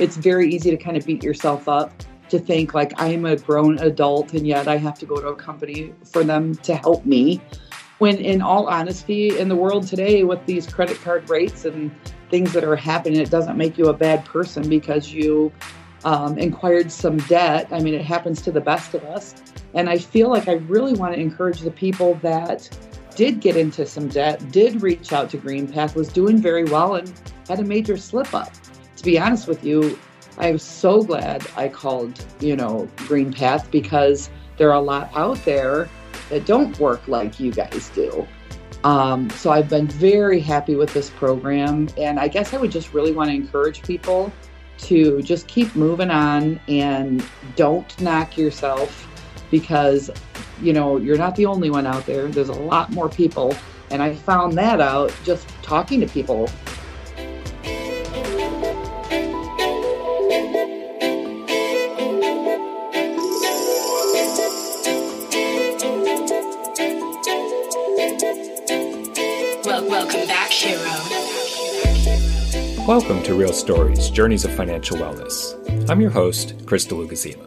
it's very easy to kind of beat yourself up to think like I'm a grown adult and yet I have to go to a company for them to help me. When, in all honesty, in the world today, with these credit card rates and things that are happening, it doesn't make you a bad person because you um, inquired some debt. I mean, it happens to the best of us. And I feel like I really want to encourage the people that did get into some debt, did reach out to GreenPath, was doing very well, and had a major slip up. To be honest with you, I'm so glad I called, you know, GreenPath because there are a lot out there that don't work like you guys do. Um, so I've been very happy with this program. And I guess I would just really want to encourage people to just keep moving on and don't knock yourself because, you know, you're not the only one out there. There's a lot more people. And I found that out just talking to people Welcome to Real Stories Journeys of Financial Wellness. I'm your host, Chris DeLucasima.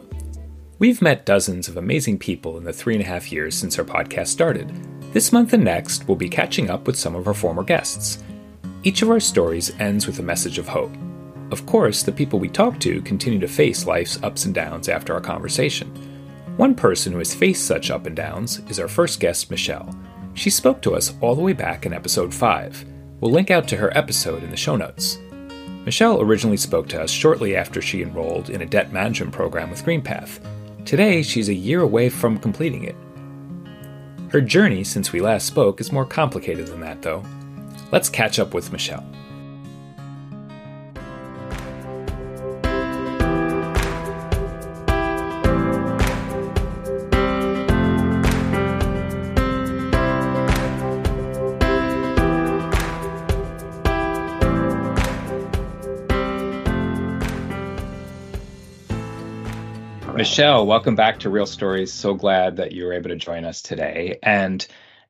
We've met dozens of amazing people in the three and a half years since our podcast started. This month and next, we'll be catching up with some of our former guests. Each of our stories ends with a message of hope. Of course, the people we talk to continue to face life's ups and downs after our conversation. One person who has faced such up and downs is our first guest, Michele. She spoke to us all the way back in episode 5. We'll link out to her episode in the show notes. Michele originally spoke to us shortly after she enrolled in a debt management program with GreenPath. Today, she's a year away from completing it. Her journey since we last spoke is more complicated than that, though. Let's catch up with Michele. Michele, welcome back to Real Stories. So glad that you were able to join us today. And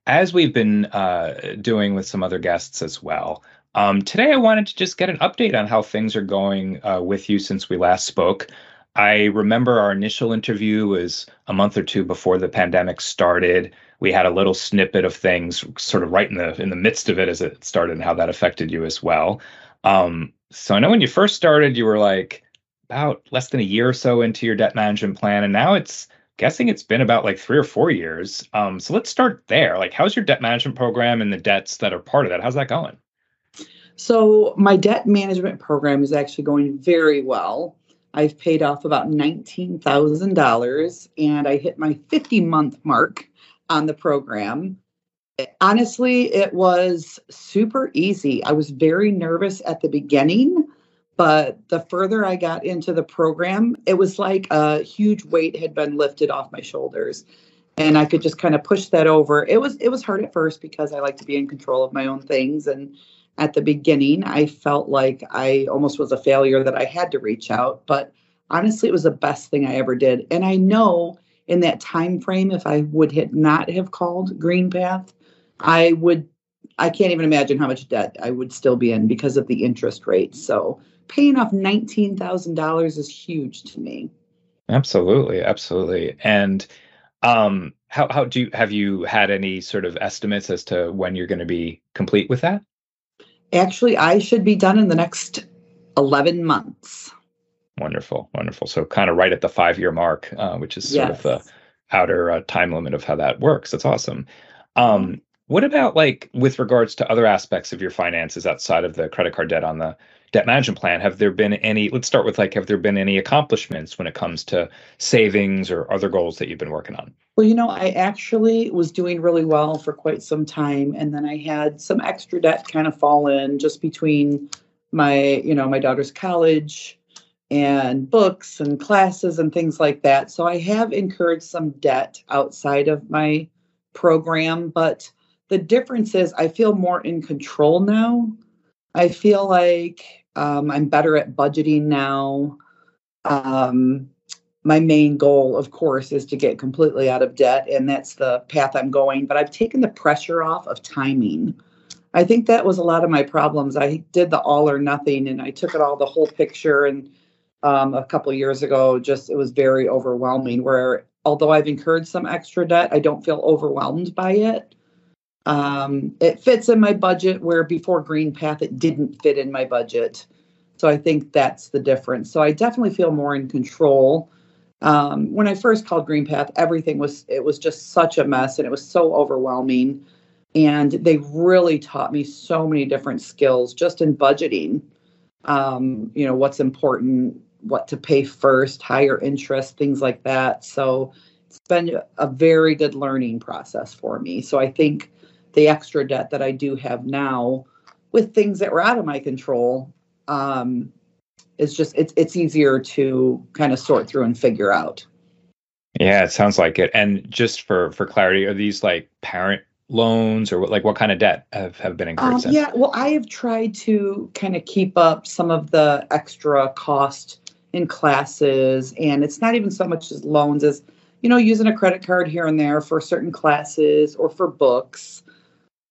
as we've been uh, doing with some other guests as well, um, today I wanted to just get an update on how things are going uh, with you since we last spoke. I remember our initial interview was a month or two before the pandemic started. We had a little snippet of things sort of right in the in the midst of it as it started and how that affected you as well. Um, so I know when you first started, you were like, about less than a year or so into your debt management plan, and now it's guessing it's been about like three or four years. Um, so let's start there. Like, how's your debt management program and the debts that are part of that? How's that going? So my debt management program is actually going very well. I've paid off about $19,000 and I hit my 50 month mark on the program. Honestly, it was super easy. I was very nervous at the beginning but the further I got into the program, it was like a huge weight had been lifted off my shoulders and I could just kind of push that over. It was it was hard at first because I like to be in control of my own things and at the beginning I felt like I almost was a failure that I had to reach out, but honestly it was the best thing I ever did. And I know in that time frame if I would not have called GreenPath, I would I can't even imagine how much debt I would still be in because of the interest rate. So paying off $19,000 is huge to me. Absolutely, absolutely. And um how how do you have you had any sort of estimates as to when you're going to be complete with that? Actually, I should be done in the next 11 months. Wonderful, wonderful. So kind of right at the 5-year mark, uh, which is sort yes. of the outer uh, time limit of how that works. That's awesome. Um what about like with regards to other aspects of your finances outside of the credit card debt on the debt management plan have there been any let's start with like have there been any accomplishments when it comes to savings or other goals that you've been working on? Well you know i actually was doing really well for quite some time and then i had some extra debt kind of fall in just between my you know my daughter's college and books and classes and things like that. So i have incurred some debt outside of my program but the difference is i feel more in control now. I feel like um, I'm better at budgeting now. Um, my main goal, of course, is to get completely out of debt, and that's the path I'm going. But I've taken the pressure off of timing. I think that was a lot of my problems. I did the all or nothing, and I took it all the whole picture and um, a couple years ago. Just it was very overwhelming. Where although I've incurred some extra debt, I don't feel overwhelmed by it. Um, it fits in my budget where before GreenPath it didn't fit in my budget. So I think that's the difference. So I definitely feel more in control. Um, when I first called GreenPath, everything was it was just such a mess and it was so overwhelming. And they really taught me so many different skills just in budgeting. Um, you know, what's important, what to pay first, higher interest, things like that. So it's been a very good learning process for me. So I think the extra debt that I do have now with things that were out of my control um, is just it's it's easier to kind of sort through and figure out. Yeah, it sounds like it. And just for for clarity, are these like parent loans or what, like what kind of debt have, have been incurred? Um, yeah, well, I have tried to kind of keep up some of the extra cost in classes, and it's not even so much as loans as you know using a credit card here and there for certain classes or for books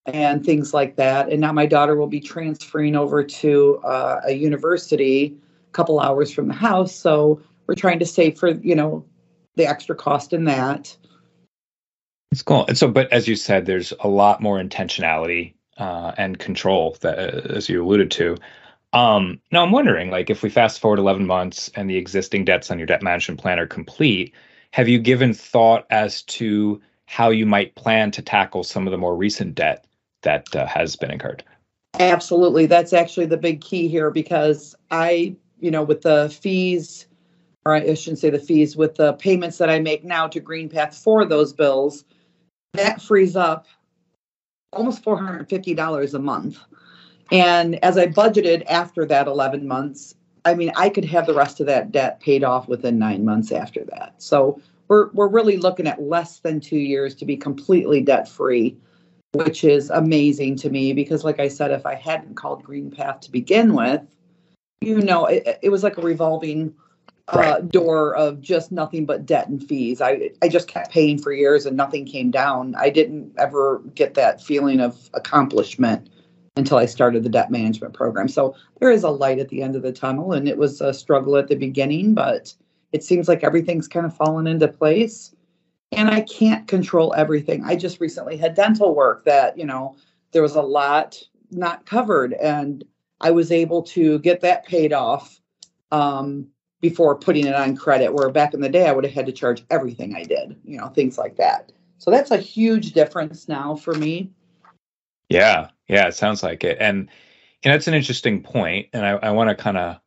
and things like that. And now my daughter will be transferring over to uh, a university a couple hours from the house. So we're trying to save for, you know, the extra cost in that. It's cool. And so, but as you said, there's a lot more intentionality uh, and control that, uh, as you alluded to. Um, now I'm wondering, like, if we fast forward 11 months and the existing debts on your debt management plan are complete, have you given thought as to how you might plan to tackle some of the more recent debt that uh, has been incurred. Absolutely. That's actually the big key here because I, you know, with the fees, or I shouldn't say the fees, with the payments that I make now to GreenPath for those bills, that frees up almost $450 a month. And as I budgeted after that 11 months, I mean, I could have the rest of that debt paid off within nine months after that. So we're, we're really looking at less than two years to be completely debt free which is amazing to me because, like I said, if I hadn't called GreenPath to begin with, you know, it, it was like a revolving uh, right. door of just nothing but debt and fees. I I just kept paying for years and nothing came down. I didn't ever get that feeling of accomplishment until I started the debt management program. So there is a light at the end of the tunnel, and it was a struggle at the beginning, but it seems like everything's kind of fallen into place and I can't control everything. I just recently had dental work that, you know, there was a lot not covered and I was able to get that paid off um, before putting it on credit where back in the day I would have had to charge everything I did, you know, things like that. So that's a huge difference now for me. Yeah, yeah, it sounds like it. And and that's an interesting point, and I, I want to kind of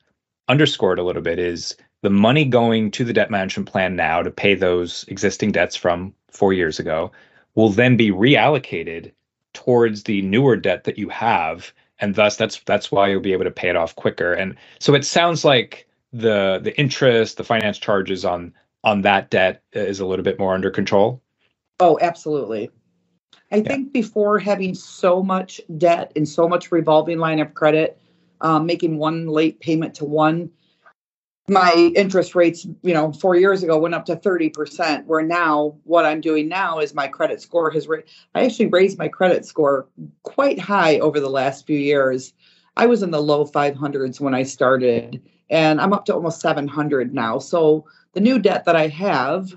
underscore it a little bit is the money going to the debt management plan now to pay those existing debts from four years ago will then be reallocated towards the newer debt that you have. And thus that's that's why you'll be able to pay it off quicker. And so it sounds like the the interest the finance charges on on that debt is a little bit more under control. Oh absolutely. I yeah. think before having so much debt and so much revolving line of credit um, making one late payment to one my interest rates, you know, four years ago went up to 30%, where now what I'm doing now is my credit score has. I actually raised my credit score quite high over the last few years. I was in the low 500s when I started, and I'm up to almost 700 now. So the new debt that I have,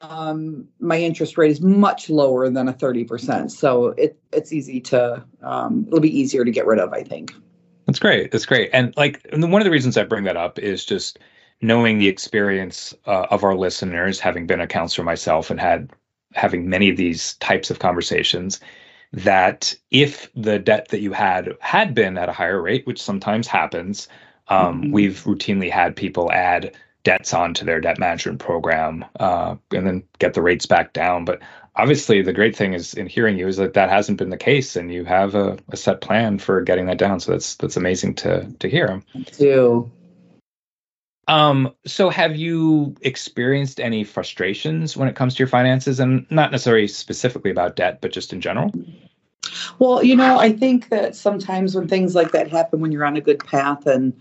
um, my interest rate is much lower than a 30%. So it, it's easy to, um, it'll be easier to get rid of, I think. That's great. That's great. And like one of the reasons I bring that up is just knowing the experience uh, of our listeners, having been a counselor myself and had having many of these types of conversations that if the debt that you had had been at a higher rate, which sometimes happens, um, mm-hmm. we've routinely had people add debts onto their debt management program uh, and then get the rates back down. But obviously the great thing is in hearing you is that that hasn't been the case and you have a, a set plan for getting that down. So that's that's amazing to to hear. Do um so have you experienced any frustrations when it comes to your finances? And not necessarily specifically about debt but just in general? Well you know i think that sometimes when things like that happen when you're on a good path and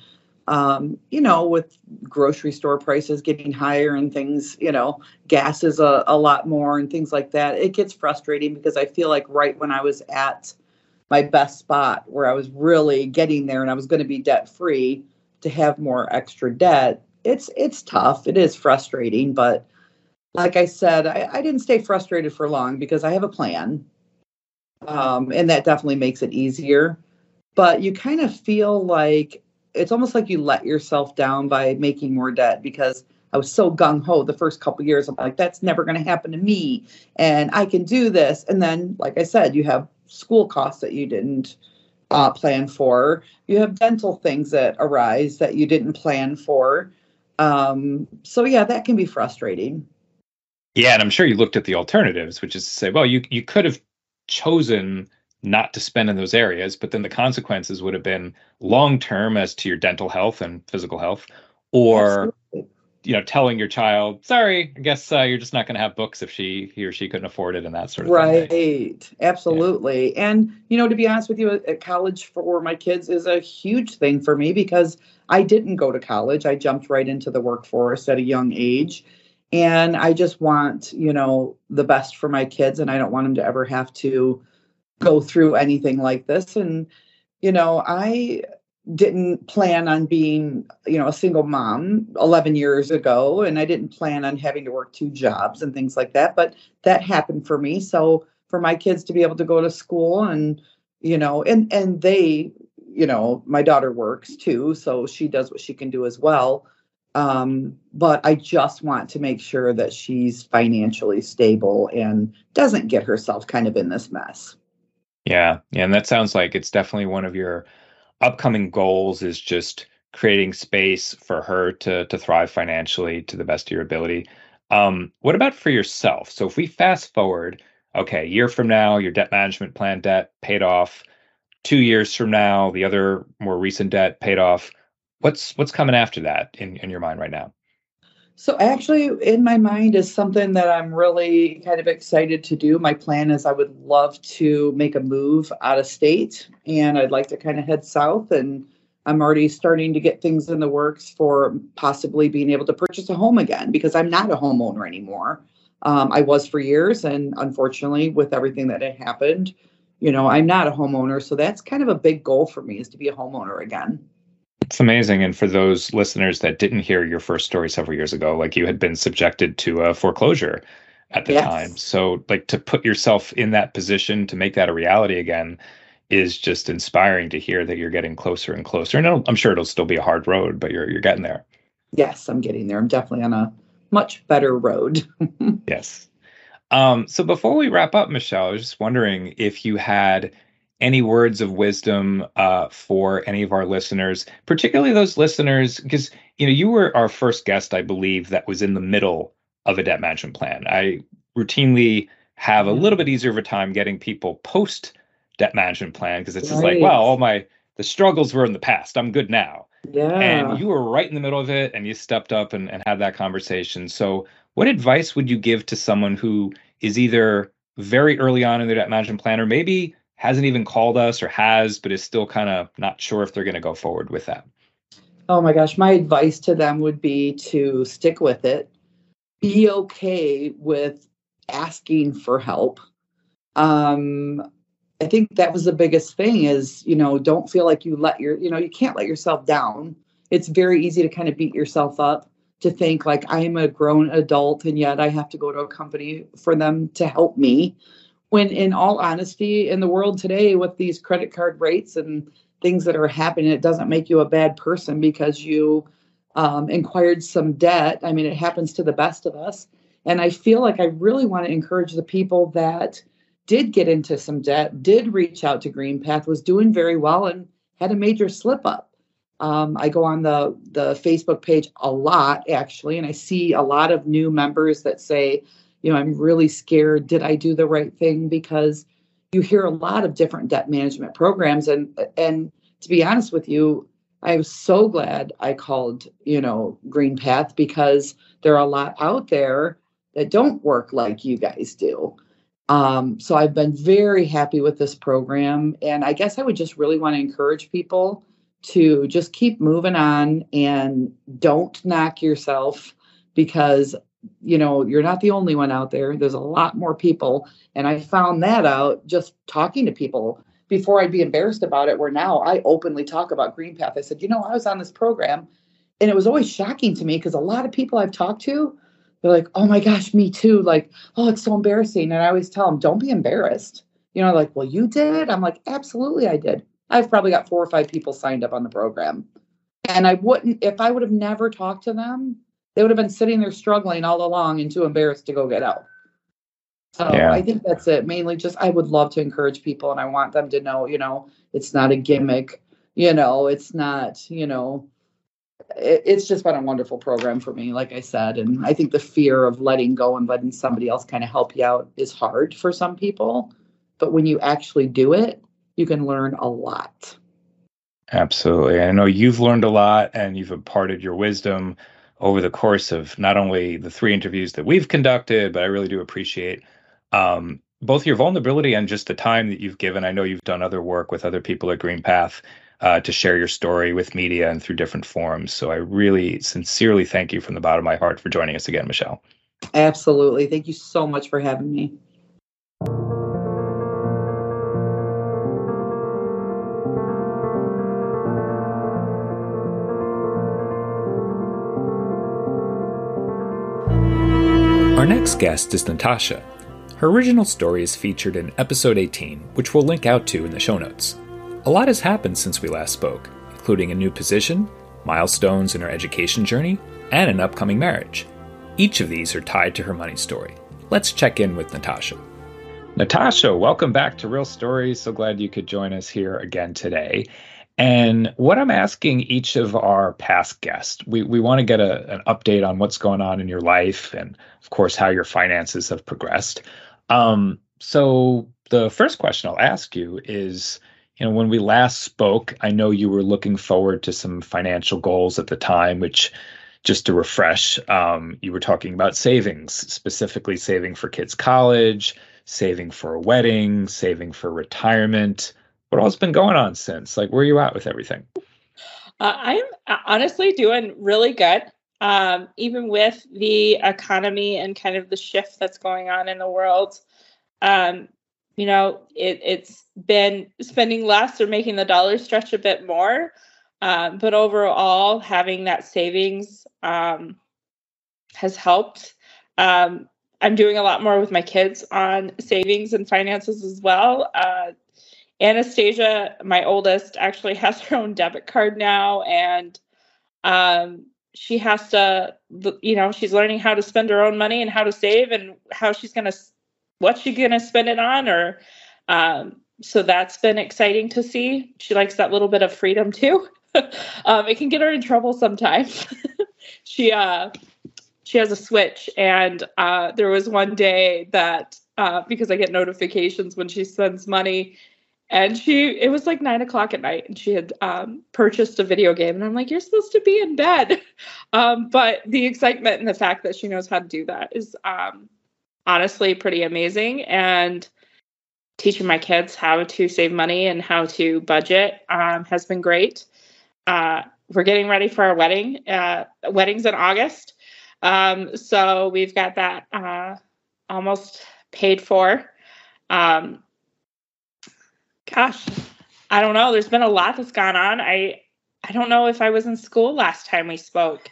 um, you know, with grocery store prices getting higher and things, you know, gas is a, a lot more and things like that, it gets frustrating because I feel like right when I was at my best spot where I was really getting there and I was going to be debt free, to have more extra debt, it's it's tough. It is frustrating, but like I said, I, I didn't stay frustrated for long because I have a plan. Um, and that definitely makes it easier. But you kind of feel like it's almost like you let yourself down by making more debt because I was so gung ho the first couple years. I'm like, that's never going to happen to me, and I can do this. And then, like I said, you have school costs that you didn't uh, plan for. You have dental things that arise that you didn't plan for. Um, so yeah, that can be frustrating. Yeah, and I'm sure you looked at the alternatives, which is to say, well, you you could have chosen not to spend in those areas, but then the consequences would have been long term as to your dental health and physical health, or Absolutely. you know, telling your child, "Sorry, I guess uh, you're just not going to have books if she he or she couldn't afford it," and that sort of right. thing. Right. Absolutely. Yeah. And you know, to be honest with you, at college for my kids is a huge thing for me because I didn't go to college. I jumped right into the workforce at a young age and i just want you know the best for my kids and i don't want them to ever have to go through anything like this. And you know i didn't plan on being you know a single mom 11 years ago and i didn't plan on having to work two jobs and things like that but that happened for me. So for my kids to be able to go to school and you know and and they you know my daughter works too so she does what she can do as well. Um, but I just want to make sure that she's financially stable and doesn't get herself kind of in this mess. Yeah. Yeah. And that sounds like it's definitely one of your upcoming goals is just creating space for her to to thrive financially to the best of your ability. Um, what about for yourself? So if we fast forward, okay, a year from now, your debt management plan debt paid off. Two years from now, the other more recent debt paid off What's what's coming after that in, in your mind right now? So actually in my mind is something that I'm really kind of excited to do. My plan is I would love to make a move out of state and I'd like to kind of head south and I'm already starting to get things in the works for possibly being able to purchase a home again because I'm not a homeowner anymore. Um, I was for years, and unfortunately, with everything that had happened, you know, I'm not a homeowner. So that's kind of a big goal for me is to be a homeowner again. It's amazing. And for those listeners that didn't hear your first story several years ago, like you had been subjected to a foreclosure at the yes. time. So, like to put yourself in that position to make that a reality again is just inspiring to hear that you're getting closer and closer. And I'm sure it'll still be a hard road, but you're you're getting there. Yes, I'm getting there. I'm definitely on a much better road. yes. Um, so before we wrap up, Michele, I was just wondering if you had any words of wisdom uh, for any of our listeners, particularly those listeners, because you know you were our first guest, I believe, that was in the middle of a debt management plan. I routinely have a mm-hmm. little bit easier of a time getting people post debt management plan because it's right. just like, well, all my the struggles were in the past. I'm good now. Yeah. And you were right in the middle of it and you stepped up and, and had that conversation. So what advice would you give to someone who is either very early on in their debt management plan or maybe hasn't even called us or has, but is still kind of not sure if they're going to go forward with that? Oh my gosh, my advice to them would be to stick with it. Be okay with asking for help. Um, I think that was the biggest thing is, you know, don't feel like you let your, you know, you can't let yourself down. It's very easy to kind of beat yourself up to think like I'm a grown adult and yet I have to go to a company for them to help me when in all honesty in the world today with these credit card rates and things that are happening it doesn't make you a bad person because you um, inquired some debt. I mean it happens to the best of us. And i feel like i really want to encourage the people that did get into some debt did reach out to greenpath was doing very well and had a major slip up. Um, i go on the the facebook page a lot actually and i see a lot of new members that say you know, I'm really scared. Did I do the right thing? Because you hear a lot of different debt management programs. And and to be honest with you, I was so glad I called, you know, GreenPath because there are a lot out there that don't work like you guys do. Um, so I've been very happy with this program. And I guess I would just really want to encourage people to just keep moving on and don't knock yourself because you know, you're not the only one out there. There's a lot more people. And I found that out just talking to people before I'd be embarrassed about it, where now I openly talk about GreenPath. I said, you know, I was on this program and it was always shocking to me because a lot of people I've talked to, they're like, oh my gosh, me too. Like, oh, it's so embarrassing. And I always tell them, don't be embarrassed. You know, like, well, you did? I'm like, absolutely, I did. I've probably got four or five people signed up on the program. And I wouldn't, if I would have never talked to them, they would have been sitting there struggling all along and too embarrassed to go get help. So yeah. I think that's it. Mainly just I would love to encourage people and I want them to know, you know, it's not a gimmick, you know, it's not, you know, it, it's just been a wonderful program for me, like I said. And I think the fear of letting go and letting somebody else kind of help you out is hard for some people. But when you actually do it, you can learn a lot. Absolutely. I know you've learned a lot and you've imparted your wisdom over the course of not only the three interviews that we've conducted, but I really do appreciate um, both your vulnerability and just the time that you've given. I know you've done other work with other people at GreenPath uh, to share your story with media and through different forums. So I really sincerely thank you from the bottom of my heart for joining us again, Michele. Absolutely. Thank you so much for having me. Next guest is Natasha. Her original story is featured in episode 18, which we'll link out to in the show notes. A lot has happened since we last spoke, including a new position, milestones in her education journey, and an upcoming marriage. Each of these are tied to her money story. Let's check in with Natasha. Natasha, welcome back to Real Stories. So glad you could join us here again today. And what I'm asking each of our past guests, we, we want to get a, an update on what's going on in your life and, of course, how your finances have progressed. Um, so, the first question I'll ask you is you know, when we last spoke, I know you were looking forward to some financial goals at the time, which just to refresh, um, you were talking about savings, specifically saving for kids' college, saving for a wedding, saving for retirement what all's been going on since? Like, where are you at with everything? Uh, I'm uh, honestly doing really good. Um, even with the economy and kind of the shift that's going on in the world, um, you know, it, has been spending less or making the dollar stretch a bit more. Um, but overall, having that savings um, has helped. Um, I'm doing a lot more with my kids on savings and finances as well. Uh, Anastasia, my oldest, actually has her own debit card now, and um, she has to, you know, she's learning how to spend her own money and how to save and how she's gonna, what she's gonna spend it on, or um, so that's been exciting to see. She likes that little bit of freedom too. um, it can get her in trouble sometimes. she uh, she has a switch, and uh, there was one day that uh, because I get notifications when she spends money and she it was like nine o'clock at night and she had um, purchased a video game and i'm like you're supposed to be in bed. Um, but the excitement and the fact that she knows how to do that is um, honestly pretty amazing and teaching my kids how to save money and how to budget um, has been great. Uh, we're getting ready for our wedding uh, weddings in august um, so we've got that uh, almost paid for. Um, gosh, I don't know. There's been a lot that's gone on. I I don't know if I was in school last time we spoke.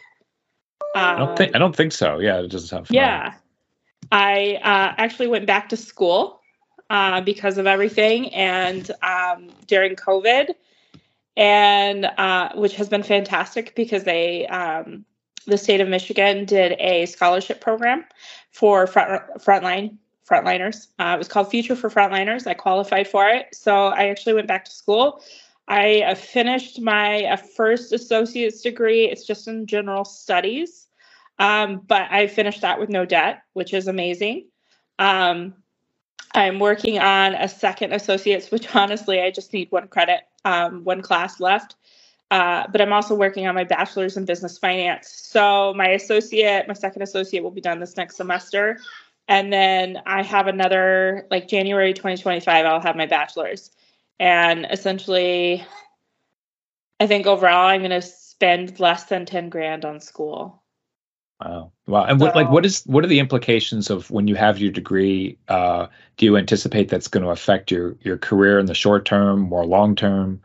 Uh, I don't think I don't think so. Yeah, it doesn't sound familiar. Yeah, I uh, actually went back to school uh, because of everything, and um, during COVID, and uh, which has been fantastic because they um, the state of Michigan did a scholarship program for front frontline frontliners. Uh, it was called Future for Frontliners. I qualified for it. So I actually went back to school. I uh, finished my uh, first associate's degree. It's just in general studies. Um, but I finished that with no debt, which is amazing. Um, I'm working on a second associate's, which honestly, I just need one credit, um, one class left. Uh, but I'm also working on my bachelor's in business finance. So my associate, my second associate, will be done this next semester. And then I have another, like January 2025, I'll have my bachelor's. And essentially, I think overall, I'm going to spend less than 10 grand on school. Wow. Wow. And so, what like what is what are the implications of when you have your degree? Uh, do you anticipate that's going to affect your your career in the short term, more long term?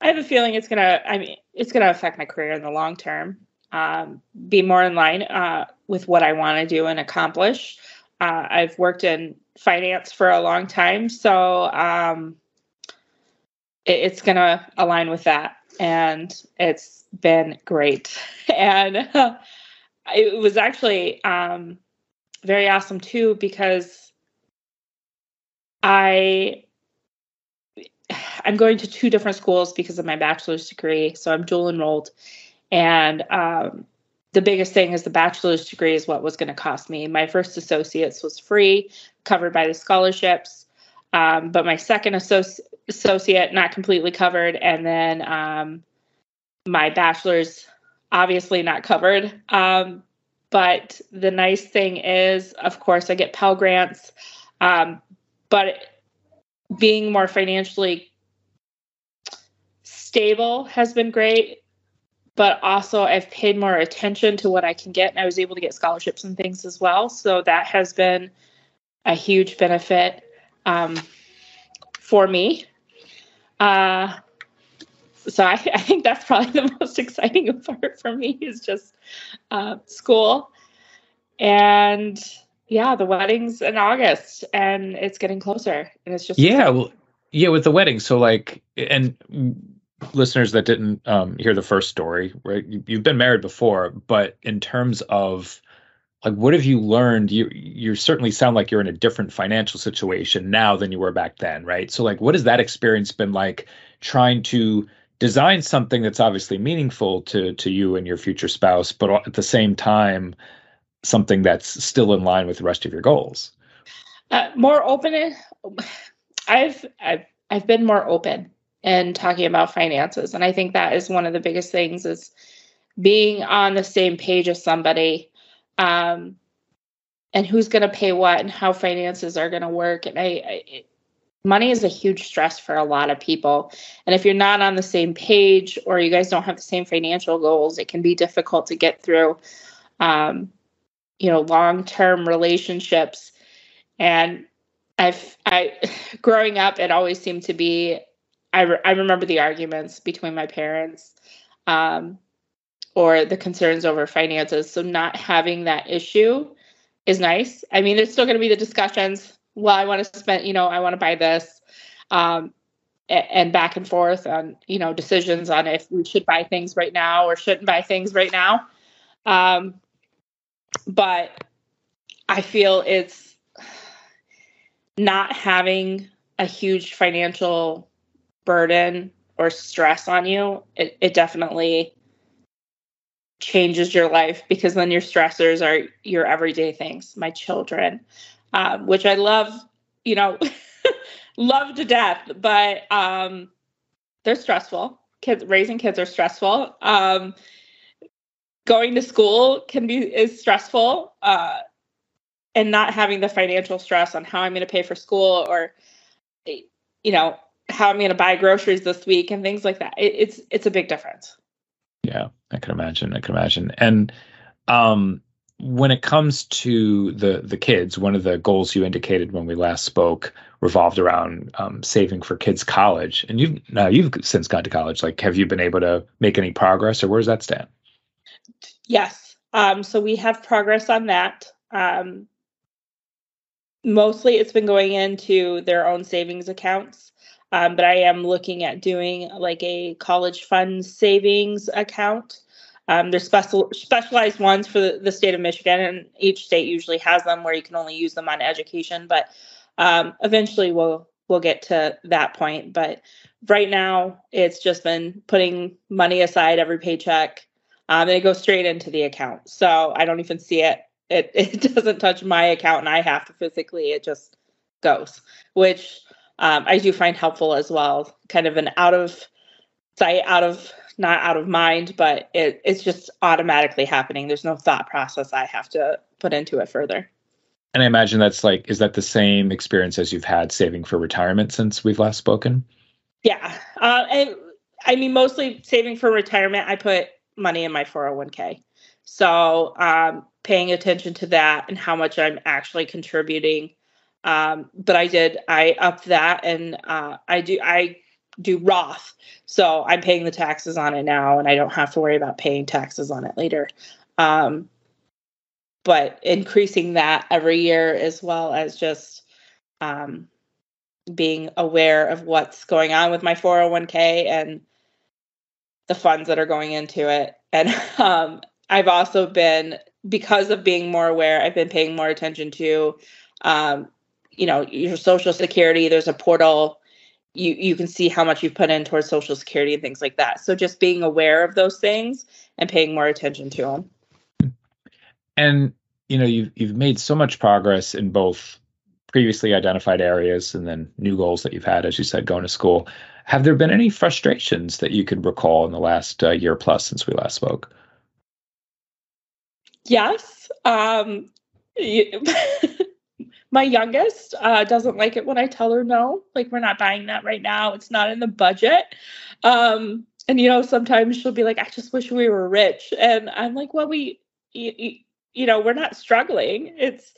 I have a feeling it's gonna. I mean, it's gonna affect my career in the long term. Um, be more in line uh, with what I want to do and accomplish. Uh, I've worked in finance for a long time, so um, it, it's gonna align with that, and it's been great. And uh, it was actually um, very awesome too because I I'm going to two different schools because of my bachelor's degree, so I'm dual enrolled. And um, the biggest thing is the bachelor's degree is what was going to cost me. My first associates was free, covered by the scholarships, um, but my second associ- associate not completely covered, and then um, my bachelor's obviously not covered. Um, but the nice thing is, of course, I get Pell grants, um, but being more financially stable has been great but also I've paid more attention to what I can get and I was able to get scholarships and things as well. So that has been a huge benefit um, for me. Uh, so I, I, think that's probably the most exciting part for me is just uh, school. And yeah, the wedding's in August and it's getting closer and it's just Yeah, well yeah, with the wedding. So like and listeners that didn't um, hear the first story, right? You, have been married before, but in terms of like what have you learned? You you certainly sound like you're in a different financial situation now than you were back then, right? So like what has that experience been like trying to design something that's obviously meaningful to to you and your future spouse, but at the same time something that's still in line with the rest of your goals? Uh, more open. I've I've I've been more open and talking about finances. And I think that is one of the biggest things is being on the same page as somebody um, and who's going to pay what and how finances are going to work. And I, I it, money is a huge stress for a lot of people. And if you're not on the same page or you guys don't have the same financial goals, it can be difficult to get through, um, you know, long-term relationships. And I've, I, growing up, it always seemed to be I, re- I remember the arguments between my parents um, or the concerns over finances. So not having that issue is nice. I mean, there's still going to be the discussions. Well, I want to spend, you know, I want to buy this, um, and, back and forth on, you know, decisions on if we should buy things right now or shouldn't buy things right now. Um, but I feel it's not having a huge financial burden or stress on you, it, it definitely changes your life because then your stressors are your everyday things. My children, um, which I love, you know, love to death, but um, they're stressful. Kids raising kids are stressful. Um, going to school can be is stressful, uh, and not having the financial stress on how I'm going to pay for school or, you know, how I'm going to buy groceries this week and things like that. It, it's it's a big difference. Yeah, I can imagine. I can imagine. And um, when it comes to the the kids, one of the goals you indicated when we last spoke revolved around um, saving for kids' college. And you've now you've since gone to college. Like, have you been able to make any progress, or where does that stand? Yes. Um, so we have progress on that. Um, mostly, it's been going into their own savings accounts. Um, but I am looking at doing like a college fund savings account. Um, there's special specialized ones for the, the, state of Michigan, and each state usually has them where you can only use them on education. But um, eventually, we'll we'll get to that point. But right now, it's just been putting money aside every paycheck, um, and it goes straight into the account. So I don't even see it. It it doesn't touch my account, and I have to physically. It just goes, which um, I do find helpful as well. Kind of an out of sight, out of not out of mind, but it, it's just automatically happening. There's no thought process I have to put into it further. And I imagine that's like, is that the same experience as you've had saving for retirement since we've last spoken? Yeah. Uh, and I mean, mostly saving for retirement, I put money in my 401k. So um, paying attention to that and how much I'm actually contributing. Um, but I did I upped that and uh, I do I do Roth, so I'm paying the taxes on it now, and I don't have to worry about paying taxes on it later. Um, but increasing that every year as well as just um, being aware of what's going on with my 401k and the funds that are going into it. And um, I've also been, because of being more aware, I've been paying more attention to, um, you know, your social security. There's a portal. You, you can see how much you've put in towards social security and things like that. So just being aware of those things and paying more attention to them. And you know, you've you've made so much progress in both previously identified areas and then new goals that you've had, as you said, going to school. Have there been any frustrations that you could recall in the last uh, year plus since we last spoke? Yes. Um, my youngest uh, doesn't like it when I tell her no. Like, we're not buying that right now. It's not in the budget. Um, and, you know, sometimes she'll be like, I just wish we were rich. And I'm like, well, we, you, know, we're not struggling. It's,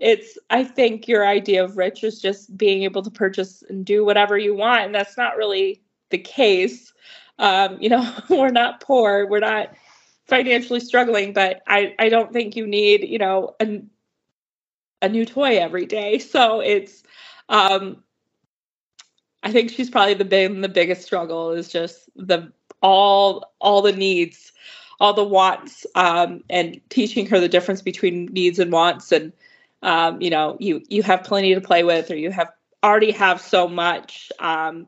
it's i think your idea of rich is just being able to purchase and do whatever you want and that's not really the case um, you know we're not poor we're not financially struggling but i i don't think you need you know a, a new toy every day. So it's um i think she's probably the big the biggest struggle is just the all all the needs all the wants um, and teaching her the difference between needs and wants. And um, you know you you have plenty to play with or you have already have so much um,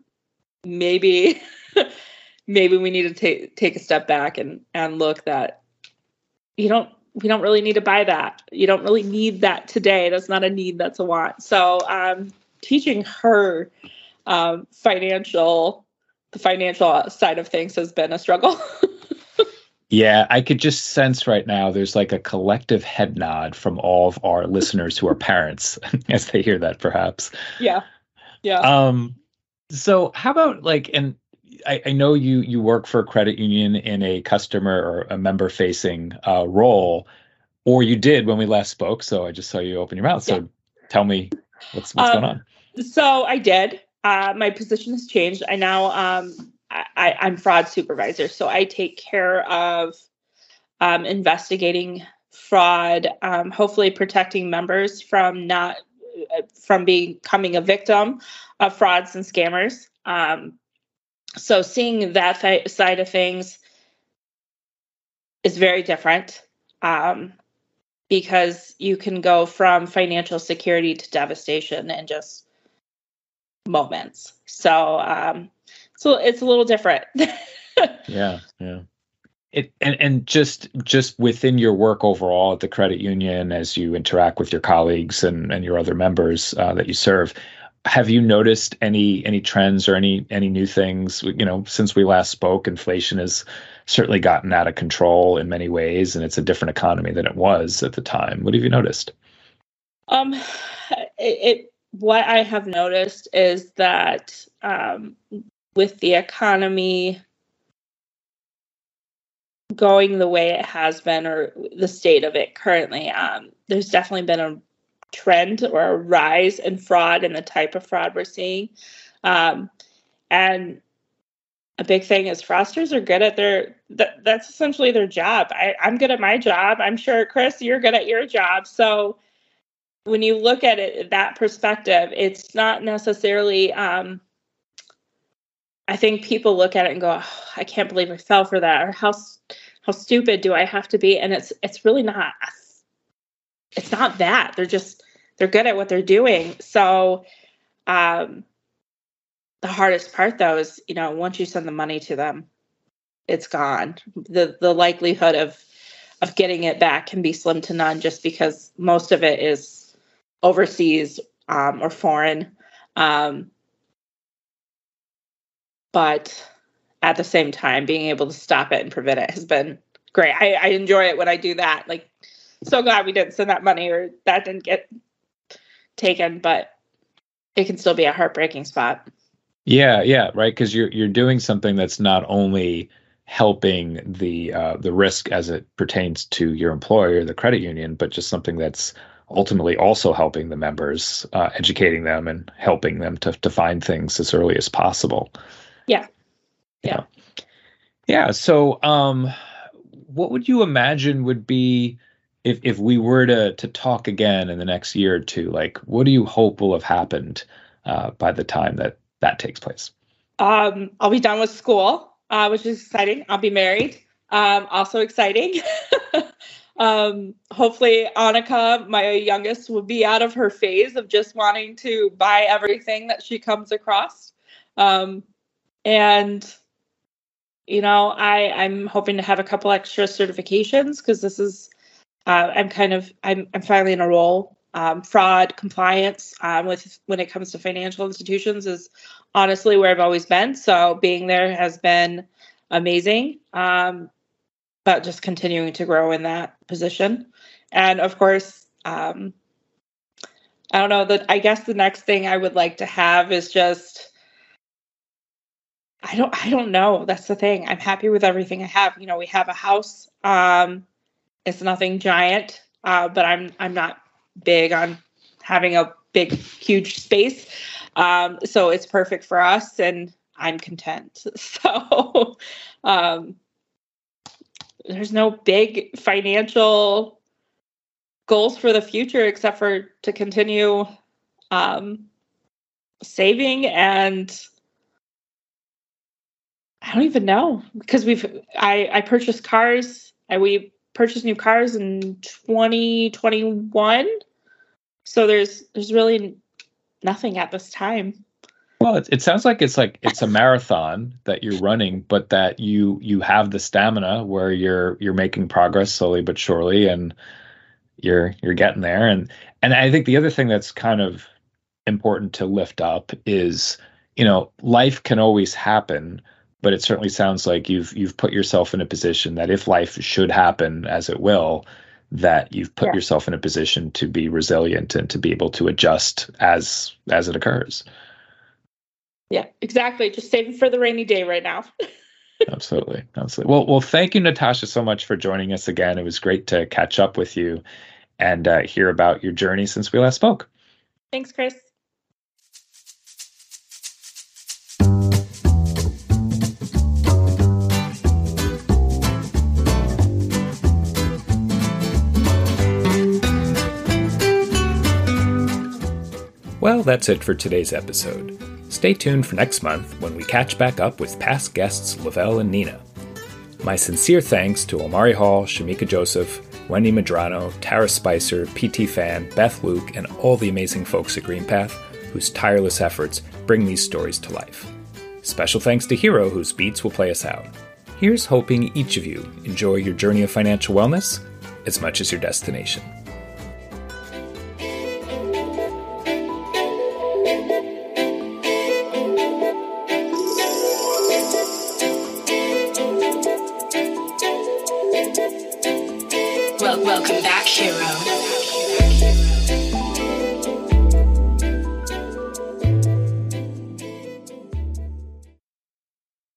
maybe maybe we need to take take a step back and and look that you don't we don't really need to buy that you don't really need that today that's not a need that's a want so um, teaching her um, financial the financial side of things has been a struggle Yeah, I could just sense right now there's like a collective head nod from all of our listeners who are parents as they hear that, perhaps. Yeah. Yeah. Um, so how about like, and I, I know you you work for a credit union in a customer or a member facing uh, role, or you did when we last spoke. So I just saw you open your mouth. So yeah. tell me what's what's um, going on. So I did. Uh, my position has changed. I now um, I, I'm fraud supervisor, so I take care of um, investigating fraud, um, hopefully protecting members from not from becoming a victim of frauds and scammers. Um, so seeing that th- side of things is very different um, because you can go from financial security to devastation in just moments. So um, so it's a little different. yeah, yeah. It, and and just just within your work overall at the credit union, as you interact with your colleagues and and your other members uh, that you serve, have you noticed any any trends or any any new things? You know, since we last spoke, inflation has certainly gotten out of control in many ways, and it's a different economy than it was at the time. What have you noticed? Um, it, it what I have noticed is that um, with the economy going the way it has been or the state of it currently, um, there's definitely been a trend or a rise in fraud and the type of fraud we're seeing. Um, and a big thing is fraudsters are good at their that, that's essentially their job. I, I'm good at my job. I'm sure Chris, you're good at your job. So when you look at it that perspective, it's not necessarily um, I think people look at it and go, oh, I can't believe I fell for that, or how how stupid do I have to be? And it's it's really not. It's not that they're just they're good at what they're doing. So, um, the hardest part though is you know once you send the money to them, it's gone. the The likelihood of of getting it back can be slim to none, just because most of it is overseas um, or foreign. Um, but at the same time, being able to stop it and prevent it has been great. I, I enjoy it when I do that. Like, so glad we didn't send that money or that didn't get taken, but it can still be a heartbreaking spot. Yeah, yeah, right. Because you're you're doing something that's not only helping the uh, the risk as it pertains to your employer, the credit union, but just something that's ultimately also helping the members, uh, educating them and helping them to to find things as early as possible. Yeah. Yeah. Yeah. So, um, what would you imagine would be if if we were to to talk again in the next year or two? Like, what do you hope will have happened uh, by the time that that takes place? Um, I'll be done with school, uh, which is exciting. I'll be married. Um, also exciting. um, hopefully, Annika, my youngest, will be out of her phase of just wanting to buy everything that she comes across. Um, and you know, I I'm hoping to have a couple extra certifications because this is uh, I'm kind of I'm I'm finally in a role. Um, fraud compliance um, with when it comes to financial institutions is honestly where I've always been. So being there has been amazing. Um, but just continuing to grow in that position, and of course, um, I don't know that. I guess the next thing I would like to have is just I don't I don't know. That's the thing. I'm happy with everything I have. You know, we have a house. Um it's nothing giant, uh, but I'm I'm not big on having a big huge space. Um so it's perfect for us and I'm content. So um there's no big financial goals for the future except for to continue um saving and I don't even know because we've I I purchased cars and we purchased new cars in 2021. So there's there's really nothing at this time. Well, it, it sounds like it's like it's a marathon that you're running, but that you you have the stamina where you're you're making progress slowly but surely, and you're you're getting there. And and I think the other thing that's kind of important to lift up is you know life can always happen, but it certainly sounds like you've you've put yourself in a position that if life should happen as it will that you've put yeah. yourself in a position to be resilient and to be able to adjust as as it occurs. Yeah exactly. Just saving for the rainy day right now. Absolutely. Absolutely. Well well thank you natasha so much for joining us again. It was great to catch up with you and uh, hear about your journey since we last spoke. Thanks chris Well, that's it for today's episode. Stay tuned for next month when we catch back up with past guests Lavelle and Nina. My sincere thanks to Omari Hall, Shamika Joseph, Wendy Madrano, Tara Spicer, PT Fan, Beth Luke, and all the amazing folks at GreenPath whose tireless efforts bring these stories to life. Special thanks to Hero, whose beats will play us out. Here's hoping each of you enjoy your journey of financial wellness as much as your destination.